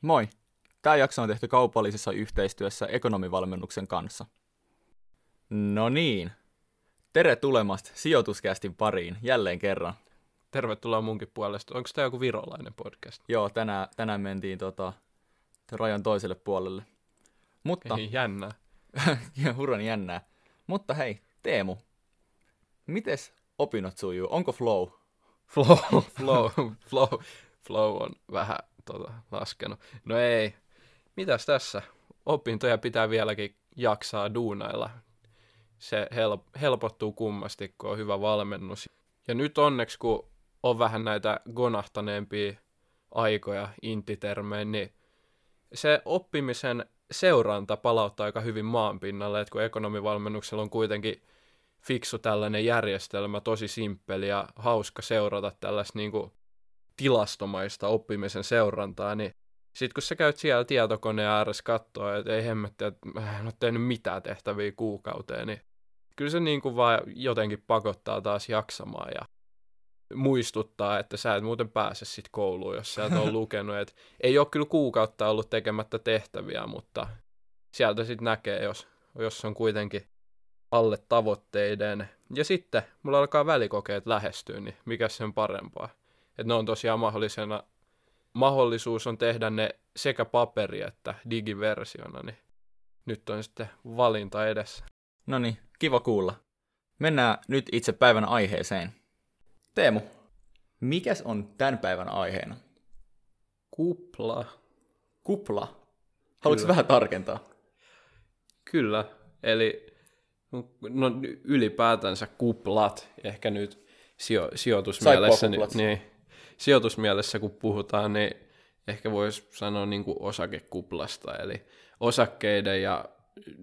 Moi! Tämä jakso on tehty kaupallisessa yhteistyössä ekonomivalmennuksen kanssa. No niin. Tere tulemasta sijoituskästin pariin jälleen kerran. Tervetuloa munkin puolesta. Onko tämä joku virolainen podcast? Joo, tänään, tänään mentiin tota, rajan toiselle puolelle. Mutta, Ei, jännää. hurran jännää. Mutta hei, Teemu, mites opinnot sujuu? Onko flow? Flow, flow, flow, flow on vähän tota, laskenut. No ei. Mitäs tässä? Opintoja pitää vieläkin jaksaa duunailla. Se help- helpottuu kummasti, kun on hyvä valmennus. Ja nyt onneksi, kun on vähän näitä gonahtaneempia aikoja intitermejä, niin se oppimisen seuranta palauttaa aika hyvin maan pinnalle, että kun ekonomivalmennuksella on kuitenkin fiksu tällainen järjestelmä, tosi simppeli ja hauska seurata tällaista niin kuin tilastomaista oppimisen seurantaa, niin sitten kun sä käyt siellä tietokoneen ääressä katsoa, että ei hemmetti, että mä en ole tehnyt mitään tehtäviä kuukauteen, niin kyllä se niin kuin vaan jotenkin pakottaa taas jaksamaan ja muistuttaa, että sä et muuten pääse sit kouluun, jos sä et ole lukenut. Et ei ole kyllä kuukautta ollut tekemättä tehtäviä, mutta sieltä sitten näkee, jos, jos on kuitenkin alle tavoitteiden. Ja sitten mulla alkaa välikokeet lähestyä, niin mikä sen parempaa. Että ne on tosiaan mahdollisena, mahdollisuus on tehdä ne sekä paperi- että digiversiona, niin nyt on sitten valinta edessä. No niin, kiva kuulla. Mennään nyt itse päivän aiheeseen. Teemu, mikäs on tämän päivän aiheena? Kupla. Kupla. Haluatko Kyllä. vähän tarkentaa? Kyllä, eli no, ylipäätänsä kuplat, ehkä nyt sijo, sijoitusmielessä, niin, niin, sijoitusmielessä kun puhutaan, niin ehkä voisi sanoa niin kuin osakekuplasta, eli osakkeiden ja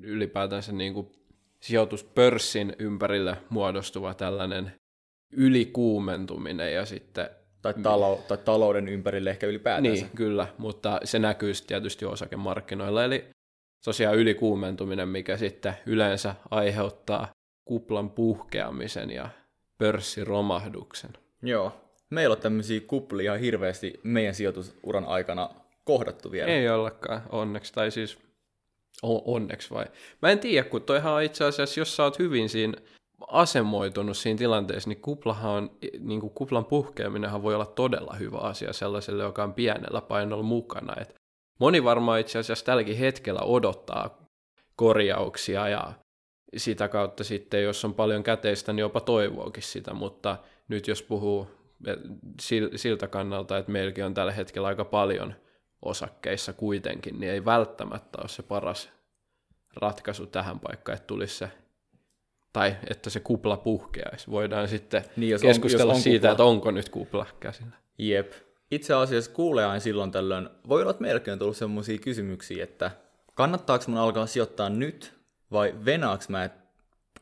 ylipäätänsä niin kuin sijoituspörssin ympärille muodostuva tällainen ylikuumentuminen ja sitten Tai, talo- tai talouden ympärille ehkä ylipäätänsä. niin, kyllä, mutta se näkyy tietysti osakemarkkinoilla, eli tosiaan ylikuumentuminen, mikä sitten yleensä aiheuttaa kuplan puhkeamisen ja pörssiromahduksen. Joo. Meillä on tämmöisiä kuplia hirveästi meidän sijoitusuran aikana kohdattu vielä. Ei ollakaan, onneksi, tai siis o- onneksi vai? Mä en tiedä, kun toihan on itse asiassa, jos sä oot hyvin siinä asemoitunut siinä tilanteessa, niin kuplahan on, niin kuin kuplan puhkeaminenhan voi olla todella hyvä asia sellaiselle, joka on pienellä painolla mukana. Et moni varmaan itse asiassa tälläkin hetkellä odottaa korjauksia ja sitä kautta sitten, jos on paljon käteistä, niin jopa toivookin sitä, mutta nyt jos puhuu siltä kannalta, että meilläkin on tällä hetkellä aika paljon osakkeissa kuitenkin, niin ei välttämättä ole se paras ratkaisu tähän paikkaan, että tulisi se, tai että se kupla puhkeaisi. Voidaan sitten Niin, jos on- keskustella jos on siitä, kupla. että onko nyt kupla käsillä. Jep. Itse asiassa kuulee aina silloin tällöin, voi olla, että meilläkin on tullut sellaisia kysymyksiä, että kannattaako mun alkaa sijoittaa nyt vai venaaks mä, että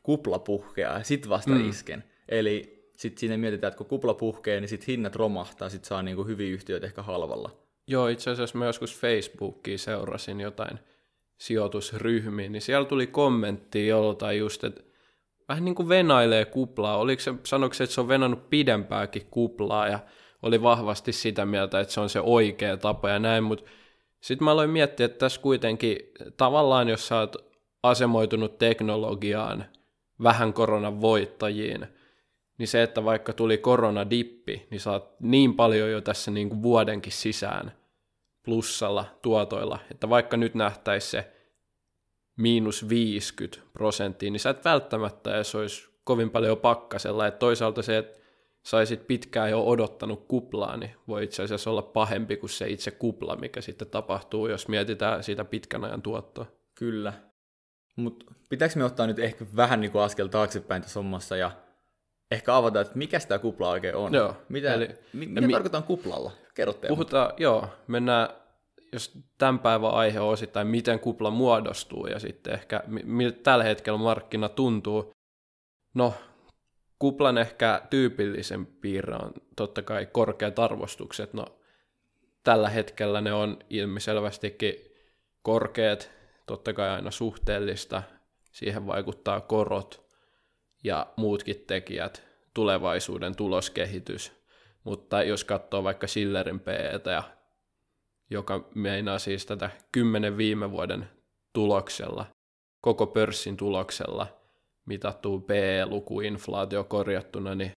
kupla puhkeaa ja sit vasta mm. isken. Eli sitten siinä mietitään, että kun kupla puhkee, niin sit hinnat romahtaa, sit saa niinku hyviä yhtiöitä ehkä halvalla. Joo, itse asiassa mä joskus Facebookiin seurasin jotain sijoitusryhmiä, niin siellä tuli kommentti joltain just, että vähän niin kuin venailee kuplaa. Oliko se, sanoiko se, että se on venannut pidempääkin kuplaa ja oli vahvasti sitä mieltä, että se on se oikea tapa ja näin, mutta sitten mä aloin miettiä, että tässä kuitenkin tavallaan, jos sä oot asemoitunut teknologiaan, vähän koronan voittajiin, niin se, että vaikka tuli koronadippi, niin oot niin paljon jo tässä niin kuin vuodenkin sisään plussalla tuotoilla, että vaikka nyt nähtäisi se miinus 50 prosenttia, niin sä et välttämättä edes olisi kovin paljon pakkasella. Et toisaalta se, että saisit pitkään jo odottanut kuplaa, niin voi itse asiassa olla pahempi kuin se itse kupla, mikä sitten tapahtuu, jos mietitään sitä pitkän ajan tuottoa. Kyllä. Mutta pitääkö me ottaa nyt ehkä vähän niinku askel taaksepäin tässä hommassa ja ehkä avata, että mikä tämä kupla oikein on? Joo, Mitä, eli- mi, mitä mi- tarkoitan kuplalla? Kerro Teemu. Puhutaan, joo, mennään, jos tämän päivän aihe on osittain, miten kupla muodostuu ja sitten ehkä mi- miltä tällä hetkellä markkina tuntuu. No, kuplan ehkä tyypillisen piirre on totta kai korkeat arvostukset. No, tällä hetkellä ne on ilmiselvästikin korkeat, totta kai aina suhteellista, siihen vaikuttaa korot ja muutkin tekijät, tulevaisuuden tuloskehitys. Mutta jos katsoo vaikka Schillerin p ja joka meinaa siis tätä kymmenen viime vuoden tuloksella, koko pörssin tuloksella mitattuu PE-luku inflaatio korjattuna, niin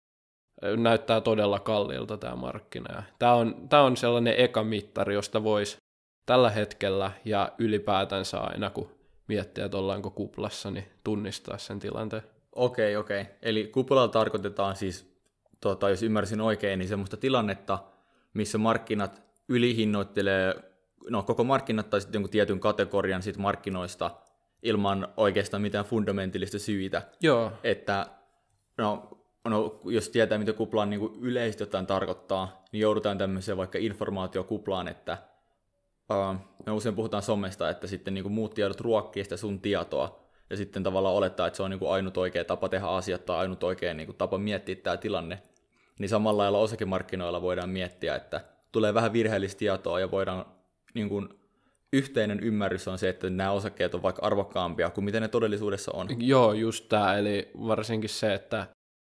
näyttää todella kalliilta tämä markkina. Tämä on, tämä on sellainen eka mittari, josta voisi tällä hetkellä ja ylipäätänsä aina, kun miettii, että ollaanko kuplassa, niin tunnistaa sen tilanteen. Okei, okei. Eli kuplalla tarkoitetaan siis, tota, jos ymmärsin oikein, niin semmoista tilannetta, missä markkinat ylihinnoittelee no, koko markkinat tai sitten jonkun tietyn kategorian sit markkinoista ilman oikeastaan mitään fundamentaalista syitä. Joo. Että no, no, jos tietää, mitä kuplaan niin yleisesti jotain tarkoittaa, niin joudutaan tämmöiseen vaikka informaatiokuplaan, että uh, me usein puhutaan somesta, että sitten niin kuin muut tiedot ruokkii sitä sun tietoa, ja sitten tavallaan olettaa, että se on niin kuin ainut oikea tapa tehdä asiat tai ainut oikea niin kuin tapa miettiä tämä tilanne. Niin samalla lailla osakemarkkinoilla voidaan miettiä, että tulee vähän virheellistä tietoa ja voidaan niin kuin, yhteinen ymmärrys on se, että nämä osakkeet on vaikka arvokkaampia kuin mitä ne todellisuudessa on. Joo, just tämä, eli varsinkin se, että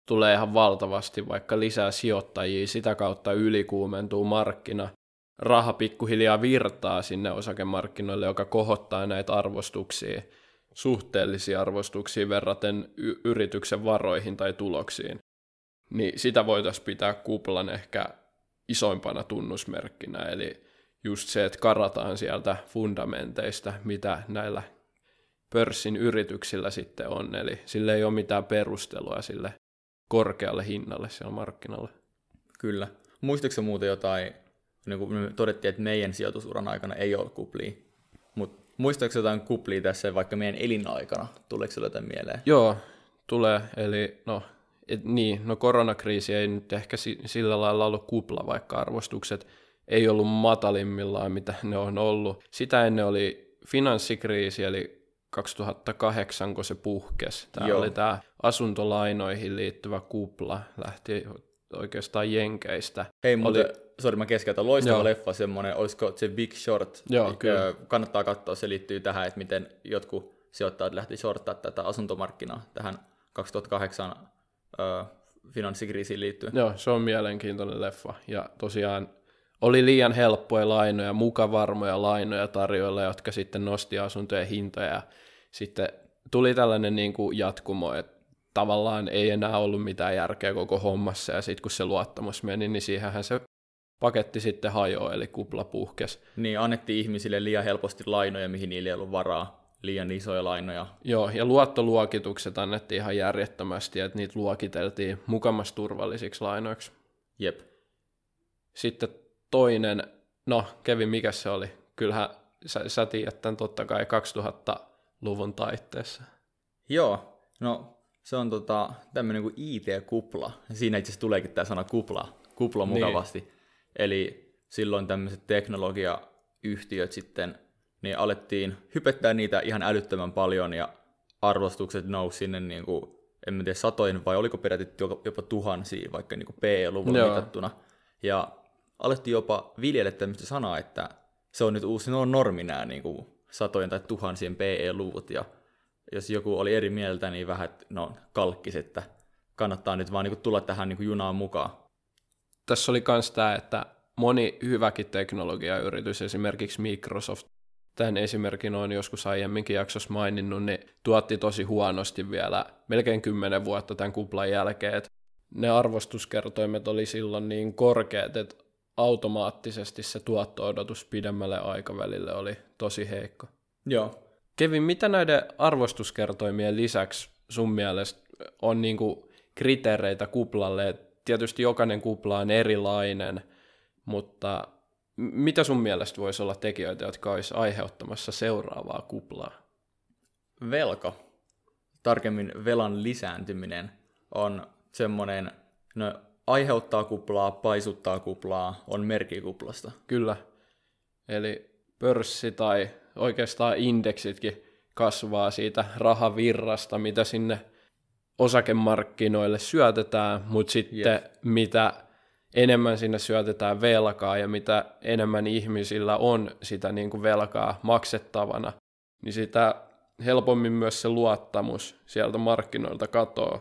tulee ihan valtavasti vaikka lisää sijoittajia, sitä kautta ylikuumentuu markkina, raha pikkuhiljaa virtaa sinne osakemarkkinoille, joka kohottaa näitä arvostuksia, suhteellisia arvostuksia verraten y- yrityksen varoihin tai tuloksiin. Niin sitä voitaisiin pitää kuplan ehkä isoimpana tunnusmerkkinä, eli just se, että karataan sieltä fundamenteista, mitä näillä pörssin yrityksillä sitten on, eli sille ei ole mitään perustelua sille korkealle hinnalle siellä markkinalle. Kyllä. Muistatko muuten jotain, niin kuin todettiin, että meidän sijoitusuran aikana ei ole kuplia, mutta muistatko jotain kuplia tässä vaikka meidän elinaikana? Tuleeko sinulle jotain mieleen? Joo, tulee. Eli no, et, niin, no koronakriisi ei nyt ehkä sillä lailla ollut kupla, vaikka arvostukset ei ollut matalimmillaan, mitä ne on ollut. Sitä ennen oli finanssikriisi, eli 2008, kun se puhkesi. Tämä Joo. oli tämä asuntolainoihin liittyvä kupla, lähti oikeastaan Jenkeistä. Hei, mutta oli... sori mä keskeytän, loistava Joo. leffa semmoinen, olisiko se Big Short? Joo, kyllä. Kannattaa katsoa, se liittyy tähän, että miten jotkut sijoittajat lähti shorttaa tätä asuntomarkkinaa tähän 2008 ö, finanssikriisiin liittyen. Joo, se on mielenkiintoinen leffa. Ja tosiaan oli liian helppoja lainoja, mukavarmoja lainoja tarjoilla, jotka sitten nosti asuntojen hintoja. Ja sitten tuli tällainen niin kuin jatkumo, että tavallaan ei enää ollut mitään järkeä koko hommassa, ja sitten kun se luottamus meni, niin siihenhän se paketti sitten hajoaa, eli kupla puhkes. Niin, annettiin ihmisille liian helposti lainoja, mihin niillä ei ollut varaa, liian isoja lainoja. Joo, ja luottoluokitukset annettiin ihan järjettömästi, että niitä luokiteltiin mukamas turvallisiksi lainoiksi. Jep. Sitten toinen, no Kevin, mikä se oli? Kyllähän sä, sä tiedät tämän totta kai 2000-luvun taitteessa. Joo, no se on tota, tämmöinen kuin IT-kupla. Siinä itse asiassa tuleekin tämä sana kupla, kupla niin. mukavasti. Niin. Eli silloin tämmöiset teknologiayhtiöt sitten, niin alettiin hypettää niitä ihan älyttömän paljon ja arvostukset nousi sinne niin kuin, en tiedä satoin vai oliko peräti jopa tuhansia vaikka niin PE-luvulla mitattuna. Ja alettiin jopa viljellä tämmöistä sanaa, että se on nyt uusi no, normi nämä niin kuin satojen tai tuhansien PE-luvut, ja jos joku oli eri mieltä, niin vähän no, kalkkis, että kannattaa nyt vaan niin kuin, tulla tähän niin kuin, junaan mukaan. Tässä oli myös tämä, että moni hyväkin teknologiayritys, esimerkiksi Microsoft, tämän esimerkin on joskus aiemminkin jaksossa maininnut, niin tuotti tosi huonosti vielä melkein kymmenen vuotta tämän kuplan jälkeen. Että ne arvostuskertoimet oli silloin niin korkeat, että automaattisesti se tuotto-odotus pidemmälle aikavälille oli tosi heikko. Joo. Kevin, mitä näiden arvostuskertoimien lisäksi sun mielestä on niinku kriteereitä kuplalle? Tietysti jokainen kupla on erilainen, mutta mitä sun mielestä voisi olla tekijöitä, jotka olisi aiheuttamassa seuraavaa kuplaa? Velka, tarkemmin velan lisääntyminen, on semmoinen, no aiheuttaa kuplaa, paisuttaa kuplaa, on merkki kuplasta. Kyllä. Eli pörssi tai oikeastaan indeksitkin kasvaa siitä rahavirrasta, mitä sinne osakemarkkinoille syötetään, mutta sitten yes. mitä enemmän sinne syötetään velkaa ja mitä enemmän ihmisillä on sitä niin kuin velkaa maksettavana, niin sitä helpommin myös se luottamus sieltä markkinoilta katoaa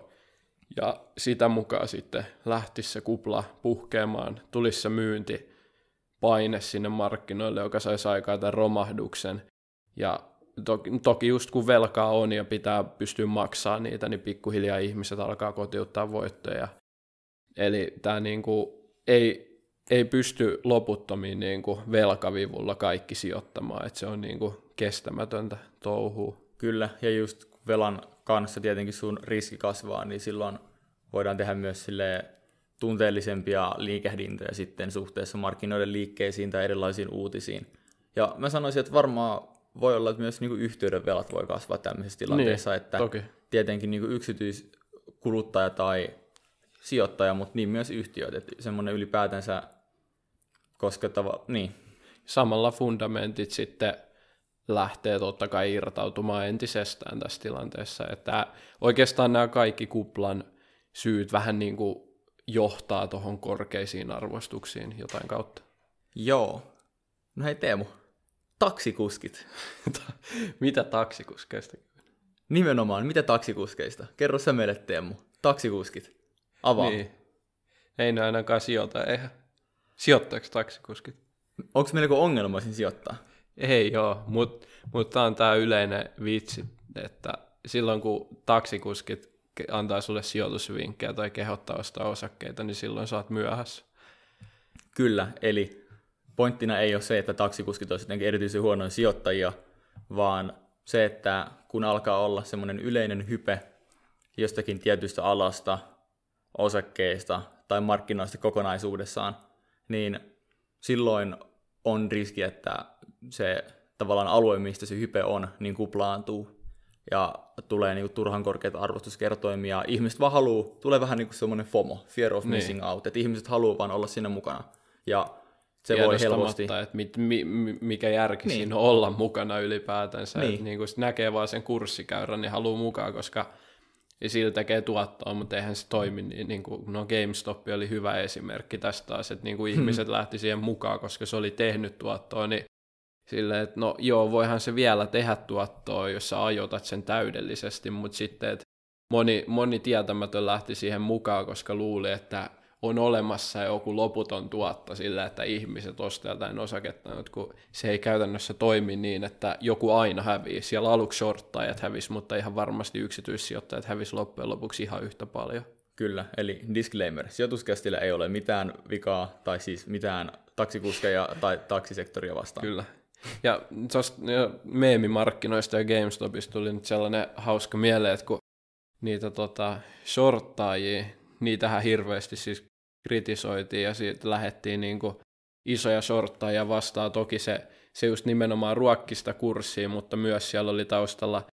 ja sitä mukaan sitten lähti se kupla puhkeamaan, tulisi se myynti paine sinne markkinoille, joka saisi aikaa tämän romahduksen. Ja toki, just kun velkaa on ja pitää pystyä maksaa niitä, niin pikkuhiljaa ihmiset alkaa kotiuttaa voittoja. Eli tämä niinku ei, ei pysty loputtomiin niinku velkavivulla kaikki sijoittamaan, että se on niinku kestämätöntä touhua. Kyllä, ja just velan kanssa tietenkin sun riski kasvaa, niin silloin voidaan tehdä myös sille tunteellisempia liikehdintoja sitten suhteessa markkinoiden liikkeisiin tai erilaisiin uutisiin. Ja mä sanoisin, että varmaan voi olla, että myös niin yhteyden velat voi kasvaa tämmöisessä tilanteessa, niin, että toki. tietenkin niin yksityiskuluttaja tai sijoittaja, mutta niin myös yhtiöt, että semmoinen ylipäätänsä koskettava, niin. Samalla fundamentit sitten lähtee totta kai irtautumaan entisestään tässä tilanteessa, että oikeastaan nämä kaikki kuplan syyt vähän niin kuin johtaa tuohon korkeisiin arvostuksiin jotain kautta. Joo. No hei Teemu, taksikuskit. mitä taksikuskeista? Nimenomaan, mitä taksikuskeista? Kerro sä meille Teemu. Taksikuskit. Avaa. Niin. Ei ne ainakaan sijoita, eihän. Sijoittaako taksikuskit? Onko meillä ongelma siinä sijoittaa? Ei joo, mutta mut tämä on tämä yleinen vitsi, että silloin kun taksikuskit antaa sulle sijoitusvinkkejä tai kehottaa ostaa osakkeita, niin silloin saat myöhässä. Kyllä, eli pointtina ei ole se, että taksikuskit olisivat jotenkin erityisen huonoja sijoittajia, vaan se, että kun alkaa olla semmoinen yleinen hype jostakin tietystä alasta, osakkeista tai markkinoista kokonaisuudessaan, niin silloin on riski, että se tavallaan alue, mistä se hype on, niin kuplaantuu ja tulee niinku turhan korkeita arvostuskertoimia. Ihmiset vaan haluu, tulee vähän niinku semmoinen FOMO, fear of niin. missing out, että ihmiset haluaa vaan olla siinä mukana. Ja se voi helposti... että mit, mi, mikä järki niin. siinä on olla mukana ylipäätänsä. Niin. Että niin kun näkee vaan sen kurssikäyrän, niin haluaa mukaan, koska ja sillä tekee tuottoa, mutta eihän se toimi. Niin, niin kuin, no GameStop oli hyvä esimerkki tästä taas, että niin kuin hmm. ihmiset lähti siihen mukaan, koska se oli tehnyt tuottoa, niin Silleen, että no joo, voihan se vielä tehdä tuottoa, jos sä ajotat sen täydellisesti, mutta sitten, että moni, moni tietämätön lähti siihen mukaan, koska luuli, että on olemassa joku loputon tuotto sillä, että ihmiset ostaa jotain osaketta, mutta kun se ei käytännössä toimi niin, että joku aina hävii. Siellä aluksi shorttajat hävis, mutta ihan varmasti yksityissijoittajat hävis loppujen lopuksi ihan yhtä paljon. Kyllä, eli disclaimer, sijoituskästillä ei ole mitään vikaa tai siis mitään taksikuskeja tai taksisektoria vastaan. Kyllä, ja tuosta meemimarkkinoista ja GameStopista tuli nyt sellainen hauska mieleen, että kun niitä tota, shorttaajia, niitähän hirveästi siis kritisoitiin ja siitä lähettiin niin kuin isoja shorttaajia vastaan. Toki se, se just nimenomaan ruokkista kurssiin, mutta myös siellä oli taustalla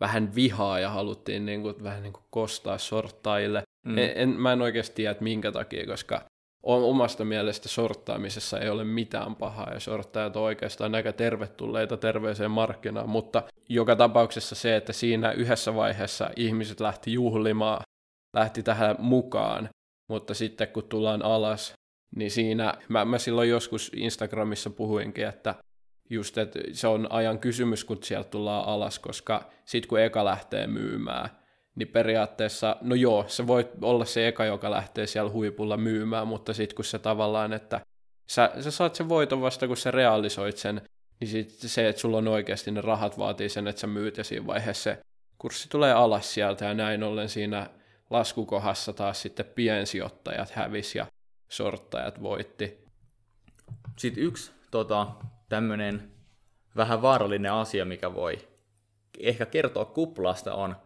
vähän vihaa ja haluttiin niin kuin, vähän niin kuin kostaa sorttaajille. Mm. En, en, mä en oikeasti tiedä, että minkä takia, koska omasta mielestä sorttaamisessa ei ole mitään pahaa ja sorttajat on oikeastaan aika tervetulleita terveeseen markkinaan, mutta joka tapauksessa se, että siinä yhdessä vaiheessa ihmiset lähti juhlimaan, lähti tähän mukaan, mutta sitten kun tullaan alas, niin siinä, mä, mä silloin joskus Instagramissa puhuinkin, että just, että se on ajan kysymys, kun sieltä tullaan alas, koska sitten kun eka lähtee myymään, niin periaatteessa, no joo, se voi olla se eka, joka lähtee siellä huipulla myymään, mutta sitten kun se tavallaan, että sä, sä saat sen voiton vasta, kun sä realisoit sen, niin sit se, että sulla on oikeasti ne rahat vaatii sen, että sä myyt ja siinä vaiheessa se kurssi tulee alas sieltä ja näin ollen siinä laskukohassa taas sitten piensijoittajat hävis ja sorttajat voitti. Sitten yksi tota, tämmöinen vähän vaarallinen asia, mikä voi ehkä kertoa kuplasta on,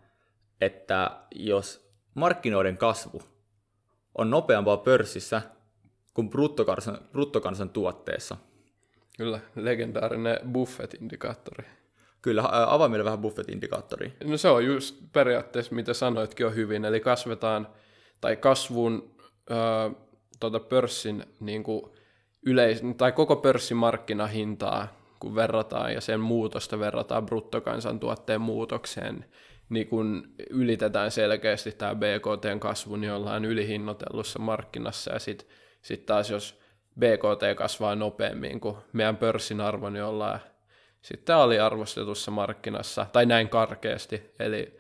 että jos markkinoiden kasvu on nopeampaa pörssissä kuin bruttokansan, bruttokansan tuotteessa. Kyllä, legendaarinen Buffett-indikaattori. Kyllä, avaa meille vähän Buffett-indikaattori. No se on just periaatteessa, mitä sanoitkin on hyvin, eli kasvetaan, tai kasvun äh, tuota pörssin niin kuin yleis- tai koko pörssin markkinahintaa, kun verrataan ja sen muutosta verrataan bruttokansantuotteen muutokseen, niin kun ylitetään selkeästi tämä BKTn kasvu, niin ollaan ylihinnoitellussa markkinassa, ja sitten sit taas jos BKT kasvaa nopeammin kuin meidän pörssin arvo, niin ollaan sitten aliarvostetussa markkinassa, tai näin karkeasti, eli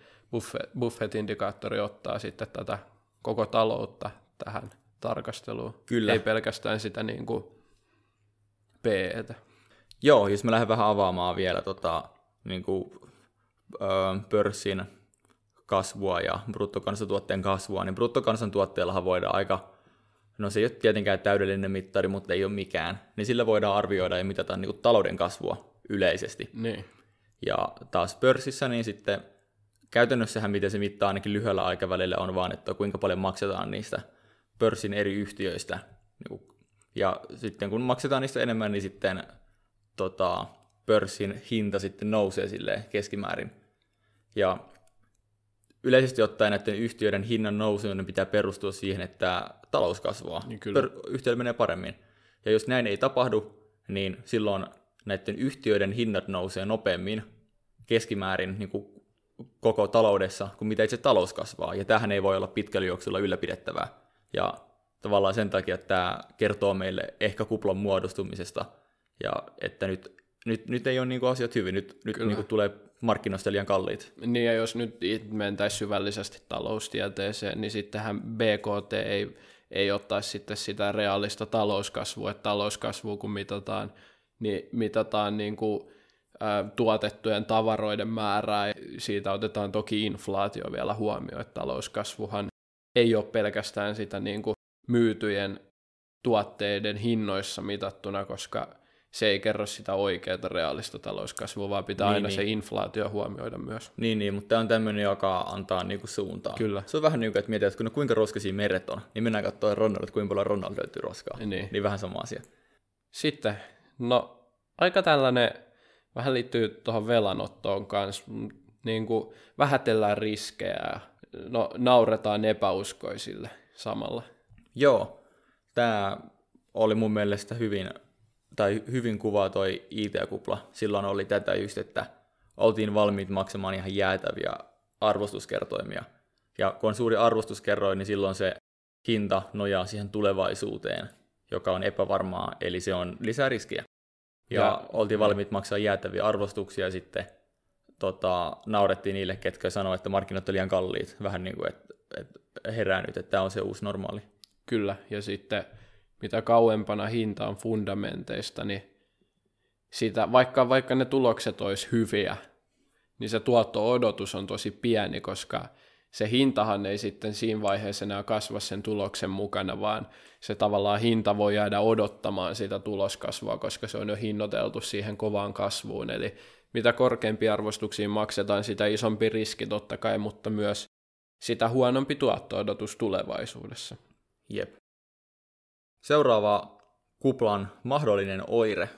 Buffett-indikaattori ottaa sitten tätä koko taloutta tähän tarkasteluun. Kyllä. Ei pelkästään sitä niin kuin P-tä. Joo, jos mä lähden vähän avaamaan vielä tota, niin kuin, ö, pörssin kasvua ja bruttokansantuotteen kasvua, niin bruttokansantuotteellahan voidaan aika, no se ei ole tietenkään täydellinen mittari, mutta ei ole mikään, niin sillä voidaan arvioida ja mitata niin kuin talouden kasvua yleisesti. Niin. Ja taas pörssissä, niin sitten käytännössähän miten se mittaa ainakin lyhyellä aikavälillä on vaan, että kuinka paljon maksetaan niistä pörssin eri yhtiöistä. Niinku, ja sitten kun maksetaan niistä enemmän, niin sitten tota, pörssin hinta sitten nousee sille keskimäärin. Ja yleisesti ottaen näiden yhtiöiden hinnan nouseminen pitää perustua siihen, että talous kasvaa. Niin kyllä. Pör- menee paremmin. Ja jos näin ei tapahdu, niin silloin näiden yhtiöiden hinnat nousee nopeammin keskimäärin niin kuin koko taloudessa kuin mitä itse talous kasvaa. Ja tähän ei voi olla pitkällä juoksulla ylläpidettävää. Ja tavallaan sen takia että tämä kertoo meille ehkä kuplan muodostumisesta ja että nyt, nyt, nyt ei ole niin kuin asiat hyvin, nyt, nyt niin kuin tulee markkinoista liian kalliit. Niin ja jos nyt mentäisiin syvällisesti taloustieteeseen, niin sittenhän BKT ei, ei ottaisi sitten sitä reaalista talouskasvua, että talouskasvua kun mitataan, niin mitataan niin kuin, ä, tuotettujen tavaroiden määrää, siitä otetaan toki inflaatio vielä huomioon, että talouskasvuhan ei ole pelkästään sitä niin kuin myytyjen tuotteiden hinnoissa mitattuna, koska se ei kerro sitä oikeaa reaalista talouskasvua, vaan pitää Niin, aina niin. se inflaatio huomioida myös. Niin, niin, mutta tämä on tämmöinen, joka antaa niinku suuntaa. Kyllä. Se on vähän niin kuin, että mietitään, että kun no, kuinka roskaisia meret on, niin mennään katsoa Ronald, kuinka paljon Ronald löytyy roskaa. Niin. niin vähän sama asia. Sitten, no aika tällainen, vähän liittyy tuohon velanottoon kanssa, niin kuin vähätellään riskejä ja no, nauretaan epäuskoisille samalla. Joo, tämä oli mun mielestä hyvin, tai hyvin kuvaa toi IT-kupla. Silloin oli tätä just, että oltiin valmiit maksamaan ihan jäätäviä arvostuskertoimia. Ja kun on suuri arvostuskerroin, niin silloin se hinta nojaa siihen tulevaisuuteen, joka on epävarmaa, eli se on lisää riskiä. Ja, oltiin valmiit maksaa jäätäviä arvostuksia ja sitten tota, naurettiin niille, ketkä sanoivat, että markkinat on liian kalliit. Vähän niin kuin, että, että herää nyt, että tämä on se uusi normaali. Kyllä, ja sitten mitä kauempana hinta on fundamenteista, niin sitä, vaikka, vaikka ne tulokset olisi hyviä, niin se tuotto-odotus on tosi pieni, koska se hintahan ei sitten siinä vaiheessa enää kasva sen tuloksen mukana, vaan se tavallaan hinta voi jäädä odottamaan sitä tuloskasvua, koska se on jo hinnoiteltu siihen kovaan kasvuun. Eli mitä korkeampia arvostuksia maksetaan, sitä isompi riski totta kai, mutta myös sitä huonompi tuotto-odotus tulevaisuudessa. Jep. Seuraava kuplan mahdollinen oire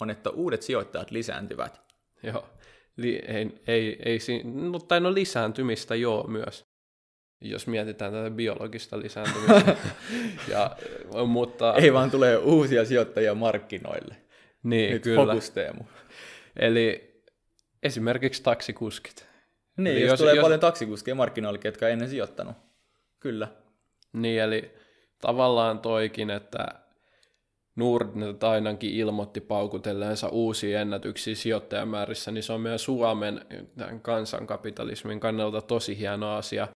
on, että uudet sijoittajat lisääntyvät. Joo, Li- ei, ei, ei si- no, tai no lisääntymistä joo myös, jos mietitään tätä biologista lisääntymistä. ja, mutta, Ei vaan tulee uusia sijoittajia markkinoille. niin, Nyt kyllä. fokus Teemu. Eli esimerkiksi taksikuskit. Niin, Eli jos, jos- tulee jos- paljon taksikuskeja markkinoille, ketkä on ennen sijoittanut. Kyllä. Niin, eli tavallaan toikin, että Nordnet ainakin ilmoitti paukutelleensa uusia ennätyksiä sijoittajamäärissä, niin se on meidän Suomen tämän kansankapitalismin kannalta tosi hieno asia.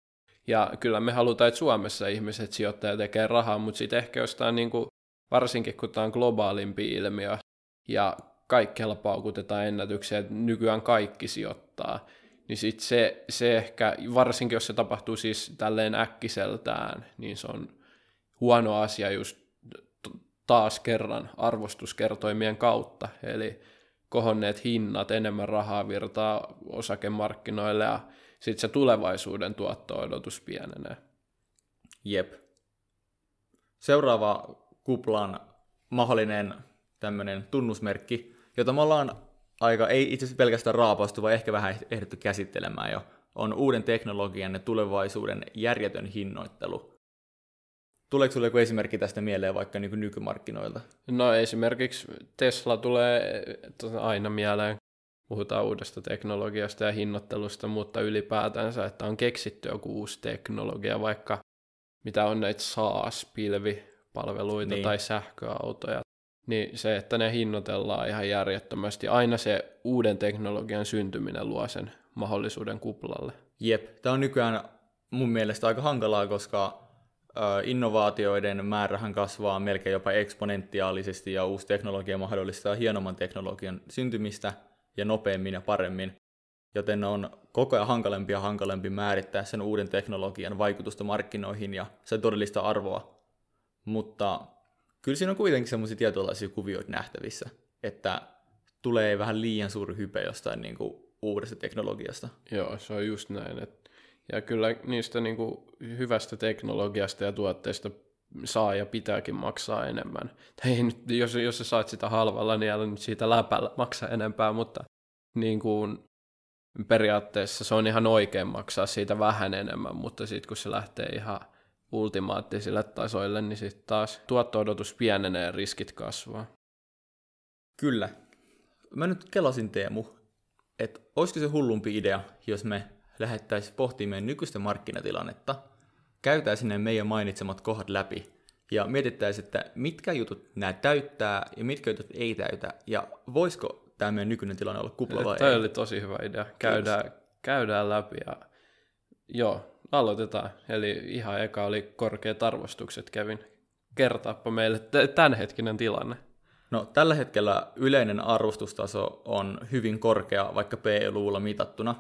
Ja kyllä me halutaan, että Suomessa ihmiset sijoittajat tekee rahaa, mutta sitten ehkä jostain, niin kuin, varsinkin kun tämä on globaalimpi ilmiö, ja kaikkialla paukutetaan ennätyksiä, että nykyään kaikki sijoittaa, niin sit se, se ehkä, varsinkin jos se tapahtuu siis tälleen äkkiseltään, niin se on huono asia just taas kerran arvostuskertoimien kautta, eli kohonneet hinnat, enemmän rahaa virtaa osakemarkkinoille ja sitten se tulevaisuuden tuotto-odotus pienenee. Jep. Seuraava kuplan mahdollinen tämmöinen tunnusmerkki, jota me ollaan aika, ei itse asiassa pelkästään raapastu, vaan ehkä vähän ehditty käsittelemään jo, on uuden teknologian ja tulevaisuuden järjetön hinnoittelu. Tuleeko sinulle joku esimerkki tästä mieleen vaikka niin nykymarkkinoilta? No esimerkiksi Tesla tulee aina mieleen, puhutaan uudesta teknologiasta ja hinnoittelusta, mutta ylipäätänsä, että on keksitty joku uusi teknologia, vaikka mitä on näitä SaaS-pilvipalveluita Niin. tai sähköautoja, niin se, että ne hinnoitellaan ihan järjettömästi, aina se uuden teknologian syntyminen luo sen mahdollisuuden kuplalle. Jep, tämä on nykyään mun mielestä aika hankalaa, koska innovaatioiden määrähän kasvaa melkein jopa eksponentiaalisesti ja uusi teknologia mahdollistaa hienomman teknologian syntymistä ja nopeammin ja paremmin, joten on koko ajan hankalempi ja hankalempi määrittää sen uuden teknologian vaikutusta markkinoihin ja sen todellista arvoa. Mutta kyllä siinä on kuitenkin semmoisia tietynlaisia kuvioita nähtävissä, että tulee vähän liian suuri hype jostain niin kuin uudesta teknologiasta. Joo, se on just näin. Et, ja kyllä niistä niin kuin hyvästä teknologiasta ja tuotteista saa ja pitääkin maksaa enemmän. Ei nyt, jos, jos sä saat sitä halvalla, niin älä nyt siitä läpällä maksaa enempää, mutta niin kuin periaatteessa se on ihan oikein maksaa siitä vähän enemmän, mutta sitten kun se lähtee ihan ultimaattisille tasoille, niin sitten taas tuotto-odotus pienenee ja riskit kasvaa. Kyllä. Mä nyt kelasin Teemu, että olisiko se hullumpi idea, jos me lähettäisiin pohtimaan meidän nykyistä markkinatilannetta, käytäisiin ne meidän mainitsemat kohdat läpi ja mietittäisiin, että mitkä jutut nämä täyttää ja mitkä jutut ei täytä ja voisiko tämä meidän nykyinen tilanne olla kupla vai Tämä ei. oli tosi hyvä idea. Käydään, käydään läpi ja joo, aloitetaan. Eli ihan eka oli korkeat arvostukset, Kevin. Kertaappa meille tämänhetkinen tilanne. No, tällä hetkellä yleinen arvostustaso on hyvin korkea, vaikka PE-luvulla mitattuna,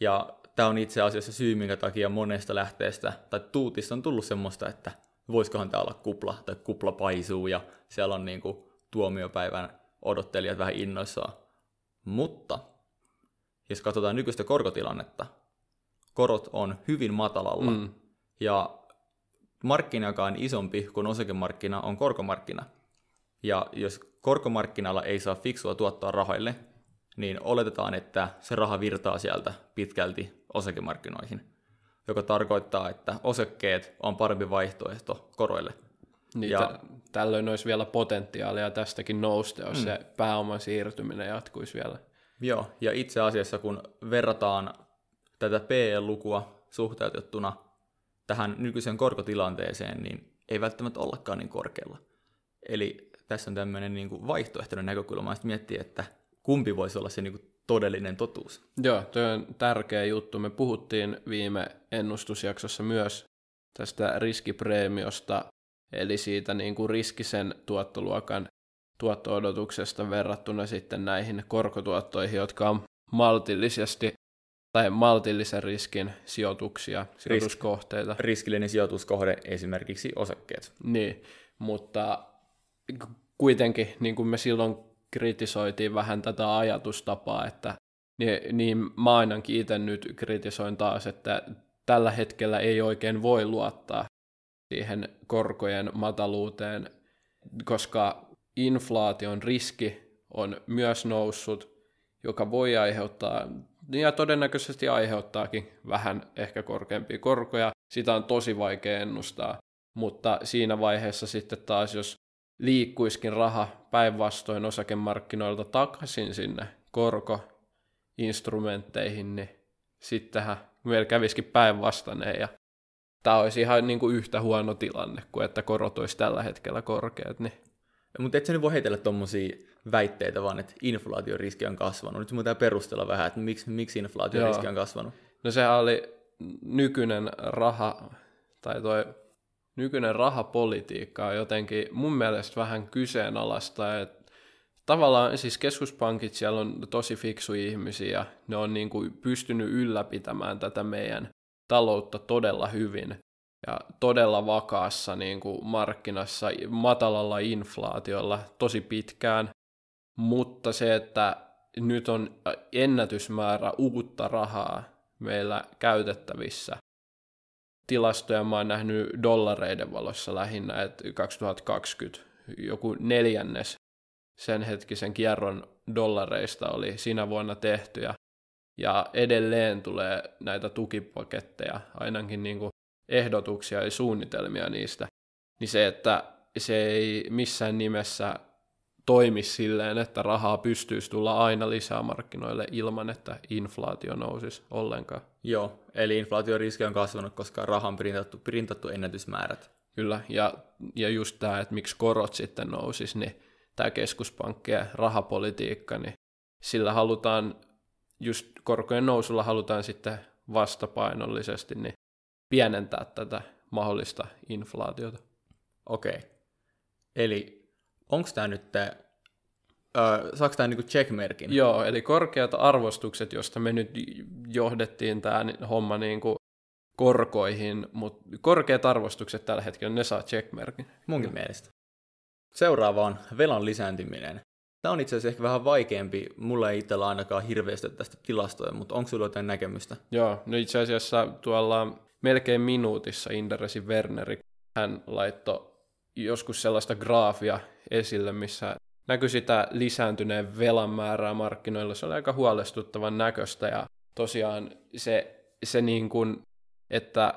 ja tämä on itse asiassa syy, minkä takia monesta lähteestä tai tuutista on tullut semmoista, että voisikohan tämä olla kupla, tai kupla paisuu, ja siellä on niinku tuomiopäivän odottelijat vähän innoissaan. Mutta jos katsotaan nykyistä korkotilannetta, korot on hyvin matalalla, mm. ja markkinakaan isompi kuin osakemarkkina on korkomarkkina. Ja jos korkomarkkinalla ei saa fiksua tuottaa rahoille, niin oletetaan, että se raha virtaa sieltä pitkälti osakemarkkinoihin, joka tarkoittaa, että osakkeet on parempi vaihtoehto koroille. Niin ja, tällöin olisi vielä potentiaalia tästäkin nousta, jos mm. se pääoman siirtyminen jatkuisi vielä. Joo, ja itse asiassa kun verrataan tätä PE-lukua suhteutettuna tähän nykyiseen korkotilanteeseen, niin ei välttämättä ollakaan niin korkealla. Eli tässä on tämmöinen niin kuin vaihtoehtoinen näkökulma, että miettiä, että kumpi voisi olla se niin kuin todellinen totuus. Joo, tuo on tärkeä juttu. Me puhuttiin viime ennustusjaksossa myös tästä riskipreemiosta, eli siitä niin kuin riskisen tuottoluokan tuotto-odotuksesta verrattuna sitten näihin korkotuottoihin, jotka on maltillisesti tai maltillisen riskin sijoituksia, sijoituskohteita. Riskillinen sijoituskohde, esimerkiksi osakkeet. Niin, mutta kuitenkin niin kuin me silloin kritisoitiin vähän tätä ajatustapaa, että niin, niin mä ainakin itse nyt kritisoin taas, että tällä hetkellä ei oikein voi luottaa siihen korkojen mataluuteen, koska inflaation riski on myös noussut, joka voi aiheuttaa, ja todennäköisesti aiheuttaakin vähän ehkä korkeampia korkoja. Sitä on tosi vaikea ennustaa, mutta siinä vaiheessa sitten taas, jos liikkuiskin raha päinvastoin osakemarkkinoilta takaisin sinne korkoinstrumentteihin, niin sittenhän meillä kävisikin päinvastainen ja tämä olisi ihan niin kuin yhtä huono tilanne kuin että korot olisi tällä hetkellä korkeat. Niin. Mutta et sä nyt voi heitellä tuommoisia väitteitä, vaan että inflaatioriski on kasvanut. Nyt mun perustella vähän, että miksi, miksi inflaatioriski on kasvanut. No sehän oli nykyinen raha, tai toi nykyinen rahapolitiikka on jotenkin mun mielestä vähän kyseenalaista, että tavallaan siis keskuspankit siellä on tosi fiksu ihmisiä, ne on niin kuin pystynyt ylläpitämään tätä meidän taloutta todella hyvin ja todella vakaassa niin kuin markkinassa, matalalla inflaatiolla tosi pitkään, mutta se, että nyt on ennätysmäärä uutta rahaa meillä käytettävissä, tilastoja mä oon nähnyt dollareiden valossa lähinnä, että 2020 joku neljännes sen hetkisen kierron dollareista oli siinä vuonna tehtyjä. Ja edelleen tulee näitä tukipaketteja, ainakin niin kuin ehdotuksia ja suunnitelmia niistä. Niin se, että se ei missään nimessä toimi silleen, että rahaa pystyisi tulla aina lisää markkinoille ilman, että inflaatio nousisi ollenkaan. Joo, eli inflaatioriski on kasvanut, koska raha on printattu, printattu ennätysmäärät. Kyllä, ja, ja just tämä, että miksi korot sitten nousisi, niin tämä keskuspankkien rahapolitiikka, niin sillä halutaan, just korkojen nousulla halutaan sitten vastapainollisesti niin pienentää tätä mahdollista inflaatiota. Okei. Eli onko tämä nyt, öö, saako tämä niinku checkmerkin? Joo, eli korkeat arvostukset, josta me nyt johdettiin tämä homma niin kuin korkoihin, mutta korkeat arvostukset tällä hetkellä, ne saa checkmerkin. Munkin mielestä. Seuraava on velan lisääntyminen. Tämä on itse asiassa ehkä vähän vaikeampi. Mulla ei itsellä ainakaan hirveästi tästä tilastoja, mutta onko sulla jotain näkemystä? Joo, no itse asiassa tuolla melkein minuutissa Inderesi Werneri, hän laittoi joskus sellaista graafia esille, missä näkyi sitä lisääntyneen velan määrää markkinoilla. Se oli aika huolestuttavan näköistä ja tosiaan se, se niin kuin, että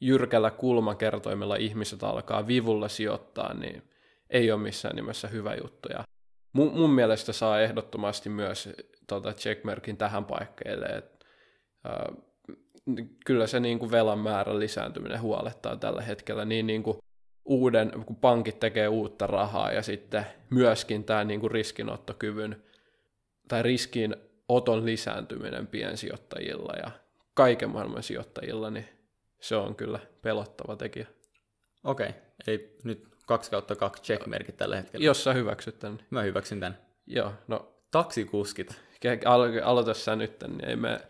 jyrkällä kulmakertoimella ihmiset alkaa vivulla sijoittaa, niin ei ole missään nimessä hyvä juttu. Ja mun, mun mielestä saa ehdottomasti myös tota, checkmerkin tähän paikkeille, että äh, kyllä se niin kuin velan määrän lisääntyminen huolettaa tällä hetkellä niin, niin kuin uuden, kun pankit tekee uutta rahaa ja sitten myöskin tämä niin kuin riskinottokyvyn tai riskinoton lisääntyminen piensijoittajilla ja kaiken maailman sijoittajilla, niin se on kyllä pelottava tekijä. Okei, okay. eli nyt 2 kautta 2 checkmerkit tällä hetkellä. Jos sä hyväksyt tämän. Mä hyväksyn tämän. Joo, no Taksikuskit. al- aloita sä nyt, niin ei me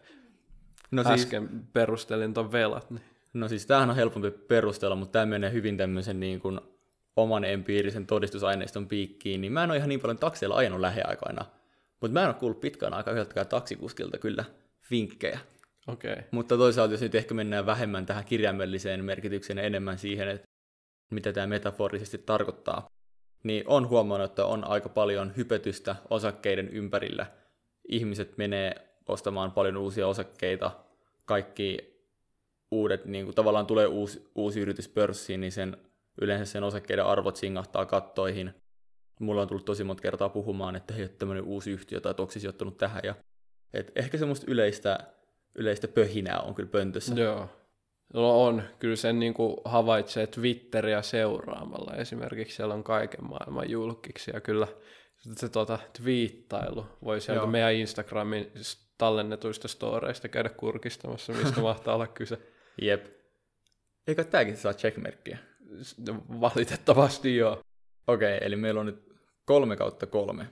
No siis, äsken perustelin ton velat. Niin. No siis tämähän on helpompi perustella, mutta tämä menee hyvin tämmöisen niin kuin oman empiirisen todistusaineiston piikkiin, niin mä en ole ihan niin paljon takseilla ajanut lähiaikoina. Mutta mä en ole kuullut pitkään aikaa yhdeltäkään taksikuskilta kyllä vinkkejä. Okei. Okay. Mutta toisaalta jos nyt ehkä mennään vähemmän tähän kirjaimelliseen merkitykseen ja enemmän siihen, että mitä tämä metaforisesti tarkoittaa, niin on huomannut, että on aika paljon hypetystä osakkeiden ympärillä. Ihmiset menee ostamaan paljon uusia osakkeita, kaikki uudet, niin kuin tavallaan tulee uusi, uusi yritys pörssiin, niin sen, yleensä sen osakkeiden arvot singahtaa kattoihin. Mulla on tullut tosi monta kertaa puhumaan, että hei, tämmöinen uusi yhtiö tai onko sijoittanut tähän. Ja, et ehkä semmoista yleistä, yleistä pöhinää on kyllä pöntössä. Joo. No on, kyllä sen niin kuin havaitsee Twitteriä seuraamalla. Esimerkiksi siellä on kaiken maailman julkiksi ja kyllä se tuota, twiittailu voi sieltä Joo. meidän Instagramin tallennetuista storeista käydä kurkistamassa, mistä mahtaa olla kyse. Jep. Eikö tämäkin saa checkmerkkiä? S- Valitettavasti joo. Okei, eli meillä on nyt kolme kautta kolme.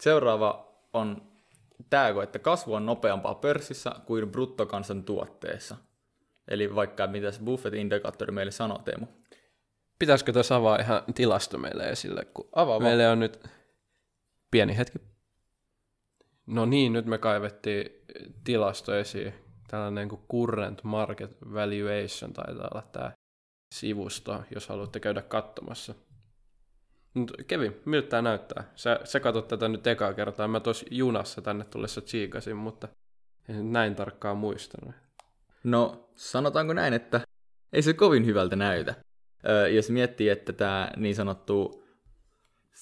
Seuraava on tämä, että kasvu on nopeampaa pörssissä kuin bruttokansantuotteessa. Eli vaikka mitä se Buffett-indikaattori meille sanoo, Teemu. Pitäisikö tässä avaa ihan tilasto meille esille, kun Avaa vaan. meille on nyt pieni hetki. No niin, nyt me kaivettiin tilasto esiin. Tällainen kuin Current Market Valuation taitaa olla tämä sivusto, jos haluatte käydä katsomassa. Mut Kevin, miltä tämä näyttää? Sä, sä katsot tätä nyt ekaa kertaa. Mä tuossa junassa tänne tullessa tsiikasin, mutta en näin tarkkaan muistanut. No, sanotaanko näin, että ei se kovin hyvältä näytä. Öö, jos miettii, että tämä niin sanottu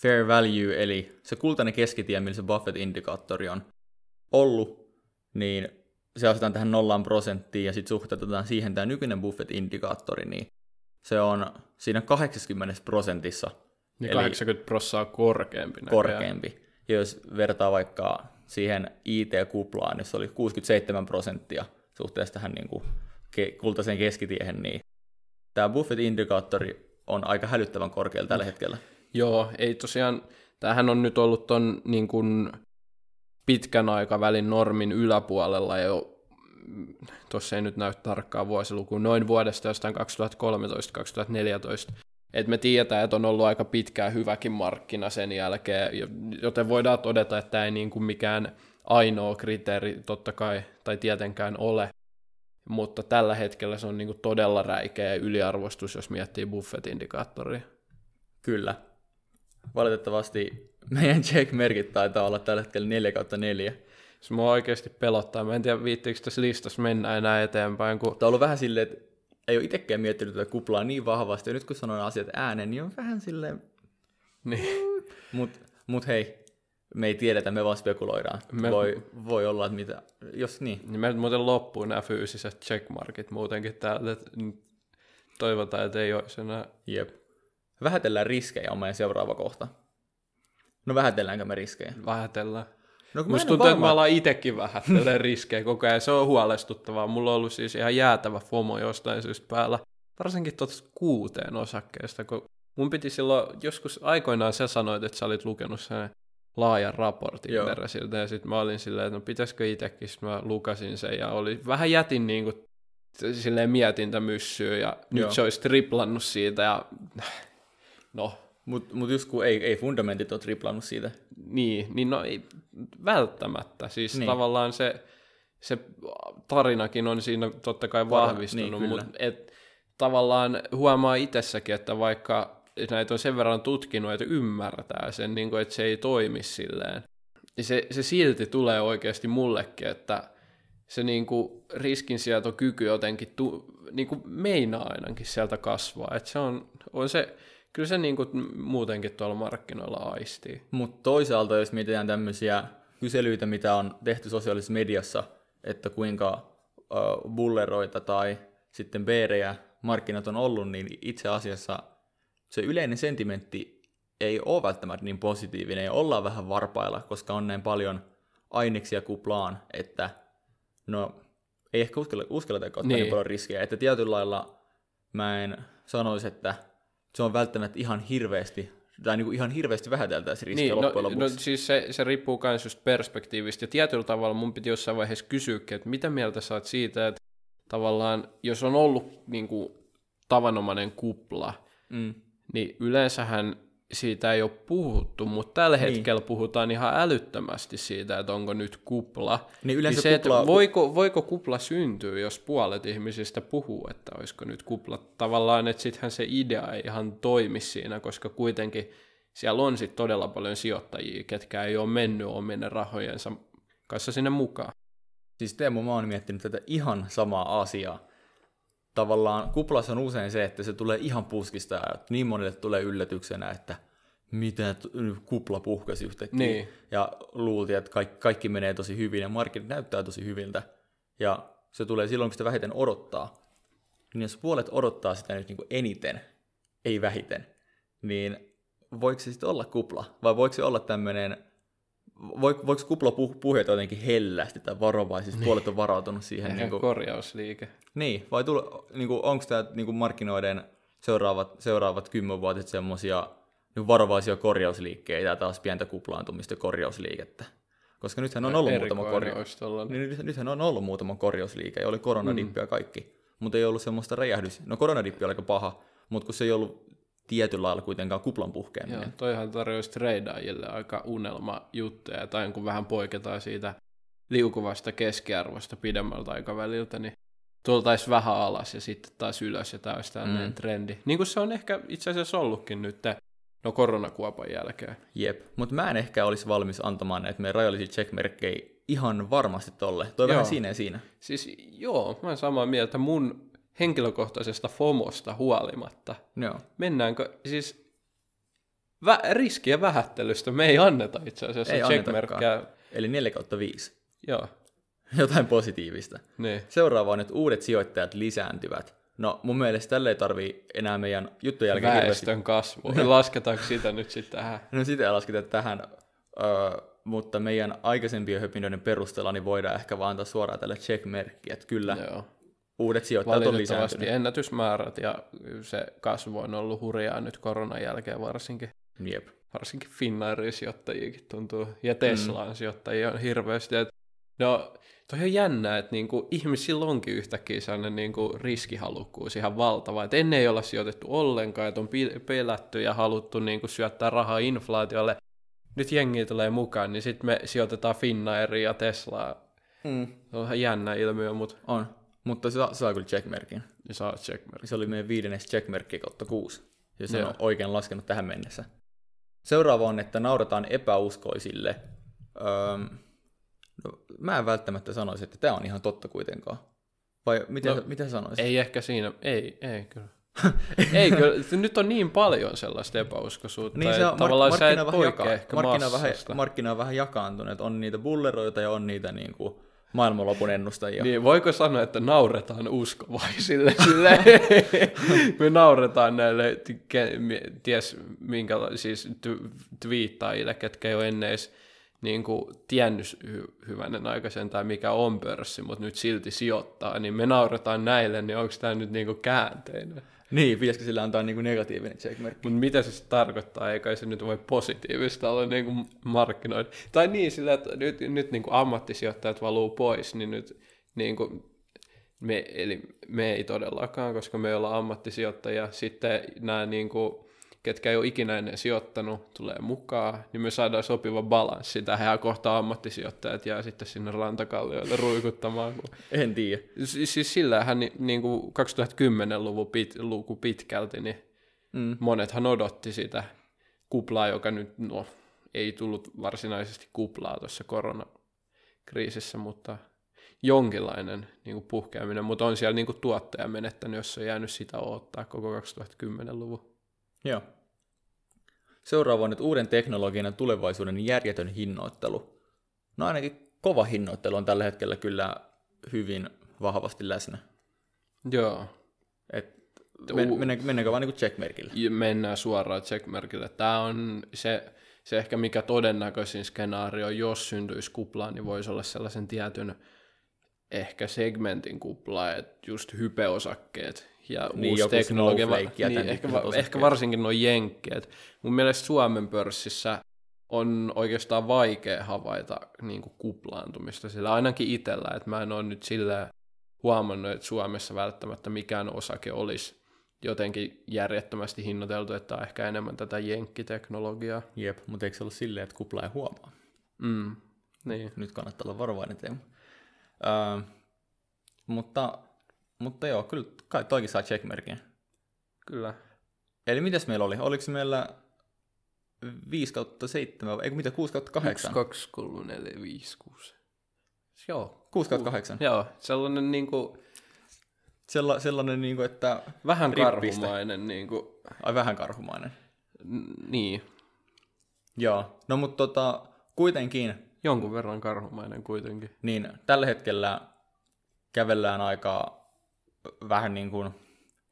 fair value, eli se kultainen keskitie, millä se Buffett-indikaattori on ollut, niin se asetetaan tähän nollaan prosenttiin ja sitten suhteutetaan siihen tämä nykyinen Buffett-indikaattori, niin se on siinä 80 prosentissa Niin Eli- 80 prosenttia korkeampi näköjään. korkeampi. Ja jos vertaa vaikka siihen IT-kuplaan, jossa oli 67 prosenttia suhteessa tähän niin kuin kultaiseen keskitiehen, niin tämä Buffett-indikaattori on aika hälyttävän korkealla tällä hetkellä. Joo, ei tosiaan, tämähän on nyt ollut ton niin kuin pitkän aikavälin normin yläpuolella jo, tuossa ei nyt näy tarkkaa vuosiluku, noin vuodesta jostain 2013-2014. Et me tiedetään, että on ollut aika pitkään hyväkin markkina sen jälkeen, jo- joten voidaan todeta, että tämä ei niin kuin mikään ainoa kriteeri totta kai, tai tietenkään ole, mutta tällä hetkellä se on niin kuin todella räikeä yliarvostus, jos miettii Buffett-indikaattoria. Kyllä. Valitettavasti meidän check-merkit taitaa olla tällä hetkellä 4 kautta 4. Se mua oikeasti pelottaa. Mä en tiedä, viittiinkö tässä listassa mennä enää eteenpäin, kun Tämä on ollut vähän silleen, että ei ole itsekään miettinyt tätä kuplaa niin vahvasti, ja nyt kun sanon asiat ääneen, niin on vähän silleen, niin, mut, mut hei, me ei tiedetä, me vaan spekuloidaan. Me- Me... Voi, voi olla, että mitä, jos niin. niin meiltä muuten loppuu nämä fyysiset checkmarkit muutenkin täältä. Toivotaan, että ei olisi enää. Jep. Vähätellään riskejä on meidän seuraava kohta. No vähätelläänkö me riskejä? Vähätellään. No kun Musta mä tuntuu, että me varma, ollaan itsekin vähättelee riskejä koko ajan. Se on huolestuttavaa. Mulla on ollut siis ihan jäätävä FOMO jostain syystä päällä. varsinkin tuosta kuuteen osakkeesta, kun mun piti silloin, joskus aikoinaan sä sanoit, että sä olit lukenut sen laajan raportin Joo. Inderesiltä, ja sitten mä olin silleen, että no pitäisikö itsekin, sit mä lukasin sen, ja oli, vähän jätin niin kuin, silleen mietintämyssyä, ja nyt Joo. se olisi triplannut siitä, ja no, Mutta mut just kun ei, ei fundamentit ole triplannut siitä. niin, niin no ei välttämättä. Siis Niin. tavallaan se, se tarinakin on siinä totta kai vahvistunut, niin, mutta et, tavallaan huomaa itsessäkin, että vaikka näitä on sen verran tutkinut, että ymmärtää sen, niin kuin, että se ei toimi silleen, niin se, se silti tulee oikeasti mullekin, että se niin kuin riskinsietokyky jotenkin tu, niin kuin meinaa ainakin sieltä kasvaa. Että se on, on se, kyllä se niin kuin muutenkin tuolla markkinoilla aistii. Mutta toisaalta, jos mietitään tämmöisiä kyselyitä, mitä on tehty sosiaalisessa mediassa, että kuinka uh, bulleroita tai sitten beerejä markkinat on ollut, niin itse asiassa se yleinen sentimentti ei ole välttämättä niin positiivinen ja ollaan vähän varpailla, koska on näin paljon aineksia kuplaan, että no ei ehkä uskalleta, uskalleta ottaa. Niin. niin paljon riskejä, että tietyllä lailla mä en sanoisi, että se on välttämättä ihan hirveästi, tai niin kuin ihan hirveästi vähäteltäisiin riskejä Niin, loppujen no, lopuksi. no siis se, se riippuu myös just perspektiivistä. Ja tietyllä tavalla mun piti jossain vaiheessa kysyäkin, että mitä mieltä sä oot siitä, että tavallaan jos on ollut niin kuin, tavanomainen kupla, Mm. niin yleensähän siitä ei ole puhuttu, mutta tällä Niin. hetkellä puhutaan ihan älyttömästi siitä, että onko nyt kupla. Niin yleensä niin se, kupla- että voiko, voiko kupla syntyä, jos puolet ihmisistä puhuu, että olisiko nyt kupla. Tavallaan, että sittenhän se idea ei ihan toimi siinä, koska kuitenkin siellä on sit todella paljon sijoittajia, ketkä ei ole mennyt omien rahojensa kanssa sinne mukaan. Siis Teemu, mä oon miettinyt tätä ihan samaa asiaa. Tavallaan kuplassa on usein se, että se tulee ihan puskista ja niin monelle tulee yllätyksenä, että mitä t- kupla puhkasi yhtäkkiä. Niin. Ja luultiin, että kaikki, kaikki menee tosi hyvin ja markkinat näyttää tosi hyviltä. Ja se tulee silloin, kun sitä vähiten odottaa. Niin jos puolet odottaa sitä nyt niin kuin eniten, ei vähiten, niin voiko se sitten olla kupla? Vai voiko se olla tämmöinen, voiko, voiko kupla puh- puhjata jotenkin hellästi tai varovaisesti? Puolet on varautunut siihen. Niin, kuin, korjausliike. niin vai tule, niin kuin, onko tämä niin kuin markkinoiden seuraavat, seuraavat kymmenvuotiset semmoisia niin varovaisia korjausliikkeitä ja taas pientä kuplaantumista ja korjausliikettä? Koska nythän on ollut muutama korjaus. Niin nyt, nythän on ollut muutama korjausliike ja oli koronadippi ja kaikki, mutta ei ollut semmoista räjähdys. No koronadippi oli aika paha, mutta kun se ei ollut tietyllä lailla kuitenkaan kuplan puhkeaminen. Joo, toihan tarjoaisi treidaajille aika unelma juttuja, tai kun vähän poiketaan siitä liukuvasta keskiarvosta pidemmältä aikaväliltä, niin tultaisiin vähän alas ja sitten taas ylös, ja tämä olisi tällainen Mm. trendi. Niin kuin se on ehkä itse asiassa ollutkin nyt, no koronakuopan jälkeen. Jep, mutta mä en ehkä olisi valmis antamaan näitä meidän rajallisia checkmerkkejä ihan varmasti tolle. Toi vähän Joo. siinä ja siinä. Siis joo, mä olen samaa mieltä mun henkilökohtaisesta FOMosta huolimatta. Joo. Mennäänkö, siis vä- riskien vähättelystä me ei anneta itse asiassa Ei checkmerkkejä. Eli 4 kautta 5. Joo, Jotain positiivista. niin. Seuraava on, että uudet sijoittajat lisääntyvät. No mun mielestä tälle ei tarvii enää meidän juttujen jälkeen hirveästi. Väestön kasvu. Lasketaanko sitä nyt sitten tähän? No sitä ei lasketa tähän, öö, mutta meidän aikaisempien höpinöiden perusteella niin voidaan ehkä vaan antaa suoraan tälle check-merkki, että kyllä Joo. Uudet sijoittajat on lisääntynyt. ennätysmäärät ja se kasvu on ollut hurjaa nyt koronan jälkeen varsinkin. Jep. Varsinkin Finnairin sijoittajiakin tuntuu, ja Teslaan mm. sijoittajia on hirveästi. Et, no, toi on jännä, että niinku, ihmisillä onkin yhtäkkiä sellainen niinku, riskihalukkuus ihan valtava. Et ennen ei olla sijoitettu ollenkaan, että on pelätty ja haluttu niinku, syöttää rahaa inflaatiolle. Nyt jengi tulee mukaan, niin sitten me sijoitetaan Finnairia ja Teslaa. Mm. Se on ihan jännä ilmiö, mutta On, mutta se saa, saa kyllä checkmerkin. saa checkmerkki. Se oli meidän viidennes checkmerkki kautta kuusi, jos sen Joo. on oikein laskenut tähän mennessä. Seuraava on, että naurataan epäuskoisille. Öö, no, mä en välttämättä sanoisi, että tämä on ihan totta kuitenkaan. Vai miten, No, no, miten sanoisit? Ei ehkä siinä, ei, ei kyllä. ei kyllä, nyt on niin paljon sellaista epäuskoisuutta, Niin se on, tavallaan mark- sä et markkina, vähän poikkea jaka- ehkä markkina, vähän, markkina on vähän jakaantunut. On niitä bulleroita ja on niitä niin kuin, maailmanlopun ennustajia. Niin, voiko sanoa, että nauretaan uskovaisille? Silleen, me nauretaan näille, ke- ties minkä, siis t- twiittaajille, ketkä ei ole ennen edes niin kuin tiennyt hy- hyvänen aikaisen tai mikä on pörssi, mutta nyt silti sijoittaa, niin me nauretaan näille, niin onko tämä nyt niin kuin käänteinen? Niin, pitäisikö sillä antaa niin kuin negatiivinen checkmerkki? Mutta mitä se tarkoittaa? Eikä se nyt voi positiivista olla niin kuin markkinoida. Tai niin sillä, että nyt, nyt niin kuin ammattisijoittajat valuu pois, niin nyt niin kuin me, eli me ei todellakaan, koska me ollaan ammattisijoittajia. Sitten nämä niin kuin, ketkä ei ole ikinä ennen sijoittanut, tulee mukaan, niin me saadaan sopiva balanssi tähän ja kohta ammattisijoittajat jää sitten sinne rantakallioille ruikuttamaan. Kun... En tiedä. Siis, siis sillähän niin, niin kuin 2010-luvun pit, luku pitkälti, niin mm. monethan odotti sitä kuplaa, joka nyt no, ei tullut varsinaisesti kuplaa tuossa koronakriisissä, mutta jonkinlainen niin kuin puhkeaminen, mutta on siellä niin kuin tuottaja menettänyt, jos on jäänyt sitä odottaa koko 2010-luvun. Joo. Seuraava on nyt uuden teknologian ja tulevaisuuden järjetön hinnoittelu. No ainakin kova hinnoittelu on tällä hetkellä kyllä hyvin vahvasti läsnä. Joo. Et men, mennäänkö, mennäänkö vaan niin checkmerkille? Mennään suoraan checkmerkille. Tämä on se, se ehkä mikä todennäköisin skenaario, jos syntyisi kupla, niin voisi olla sellaisen tietyn ehkä segmentin kupla, että just hypeosakkeet ja niin, uusi teknologia, niin, ehkä, va, ehkä varsinkin nuo jenkkeet. Mun mielestä Suomen pörssissä on oikeastaan vaikea havaita niin kuin kuplaantumista, sillä ainakin itsellä, että mä en ole nyt sillä huomannut, että Suomessa välttämättä mikään osake olisi jotenkin järjettömästi hinnoiteltu, että on ehkä enemmän tätä jenkkiteknologiaa. Jep, mutta eikö se ollut silleen, että kupla ei huomaa? Mm, niin. Nyt kannattaa olla varovainen teema. Öö, mutta, mutta joo, kyllä kai toikin saa checkmerkin. Kyllä. Eli mitäs meillä oli? Oliko meillä 5 kautta 7, eikö mitä, 6 kautta 8? 1, 2, 3, 4, 5, 6. Joo. 6 kautta 8? Joo, sellainen niinku... Sella, sellainen niinku, että... Vähän rippistä. karhumainen niinku... Ai vähän karhumainen. N- niin. Joo, no mutta tota, kuitenkin... Jonkun verran karhumainen kuitenkin. Niin, tällä hetkellä kävellään aika vähän niin kuin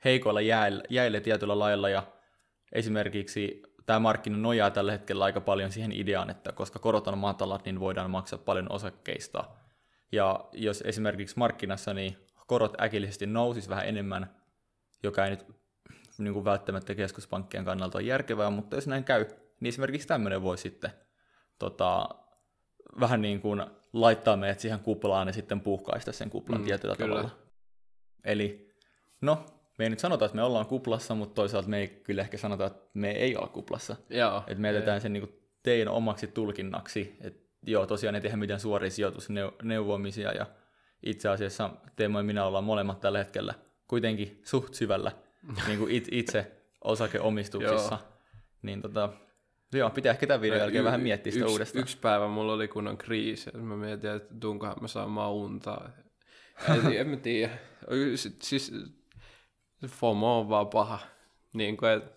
heikoilla jäillä, jäillä tietyllä lailla ja esimerkiksi tämä markkina nojaa tällä hetkellä aika paljon siihen ideaan, että koska korot on matalat, niin voidaan maksaa paljon osakkeista. Ja jos esimerkiksi markkinassa niin korot äkillisesti nousisi vähän enemmän, joka ei nyt niin kuin välttämättä keskuspankkien kannalta ole järkevää, mutta jos näin käy, niin esimerkiksi tämmöinen voi sitten tota, vähän niin kuin laittaa meidät siihen kuplaan ja sitten puhkaista sen kuplan mm, tietyllä kyllä. tavalla. Eli no, me ei nyt sanota, että me ollaan kuplassa, mutta toisaalta me ei kyllä ehkä sanota, että me ei olla kuplassa. Joo. Että me jätetään sen niin teidän omaksi tulkinnaksi. Että joo, tosiaan ei tehdä mitään suoria sijoitusneuvomisia ja itse asiassa Teemo ja minä ollaan molemmat tällä hetkellä kuitenkin suht syvällä niin kuin itse osakeomistuksissa. niin tota, Joo, pitää ehkä tämän videon jälkeen y- vähän miettiä sitä yksi, uudestaan. Yksi päivä mulla oli kunnon kriisi, että mä mietin, että tuunkohan mä saamaan untaa. en mä tiedä. Siis FOMO on vaan paha. Niin kuin, että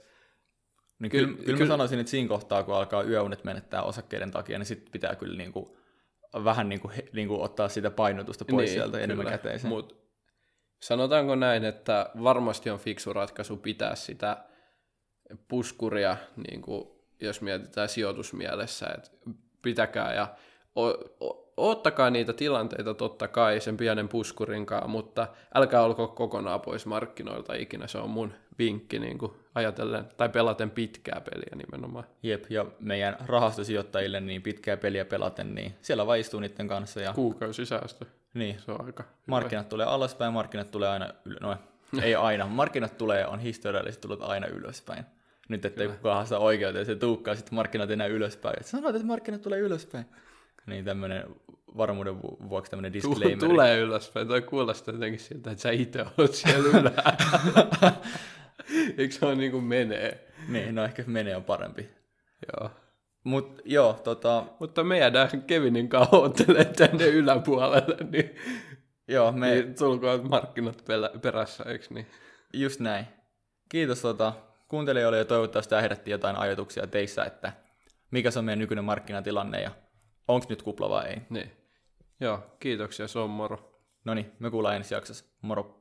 niin kyllä, kyllä, kyllä mä sanoisin, että siinä kohtaa, kun alkaa yöunet menettää osakkeiden takia, niin sitten pitää kyllä niin kuin, vähän niin kuin, niin kuin ottaa sitä painotusta pois niin, sieltä enemmän kyllä. käteisen. Mut sanotaanko näin, että varmasti on fiksu ratkaisu pitää sitä puskuria, niin kuin, jos mietitään sijoitusmielessä, että pitäkää ja o, o, ottakaa niitä tilanteita totta kai sen pienen puskurinkaan, mutta älkää olko kokonaan pois markkinoilta ikinä. Se on mun vinkki niin kuin ajatellen, tai pelaten pitkää peliä nimenomaan. Jep, ja meidän rahastosijoittajille niin pitkää peliä pelaten, niin siellä vaan istuu niiden kanssa. Ja... Kuukausisäästö. Niin. Se on aika Markkinat hyvä. tulee alaspäin, markkinat tulee aina ylös. No, ei aina. Markkinat tulee, on historiallisesti tullut aina ylöspäin. Nyt ettei kukaan haasta oikeuteen, se tuukkaa sitten markkinat enää ylöspäin. Et sanoit, että markkinat tulee ylöspäin. Niin tämmöinen varmuuden vuoksi tämmöinen disclaimer. Tulee ylöspäin, toi kuulostaa jotenkin siltä, että sä itse oot siellä ylhäällä. Eikö se ole niin kuin menee? Niin, no ehkä menee on parempi. Joo. Mut joo, tota... Mutta me jäädään Kevinin kanssa tänne yläpuolelle, niin... Joo, me... Niin tulkoon markkinat perässä, eikö niin? Just näin. Kiitos tota, kuuntelijoille ja toivottavasti tämä herätti jotain ajatuksia teissä, että mikä se on meidän nykyinen markkinatilanne ja onko nyt kupla vai ei. Niin. Joo, kiitoksia, se on moro. No niin, me kuullaan ensi jaksossa. Moro.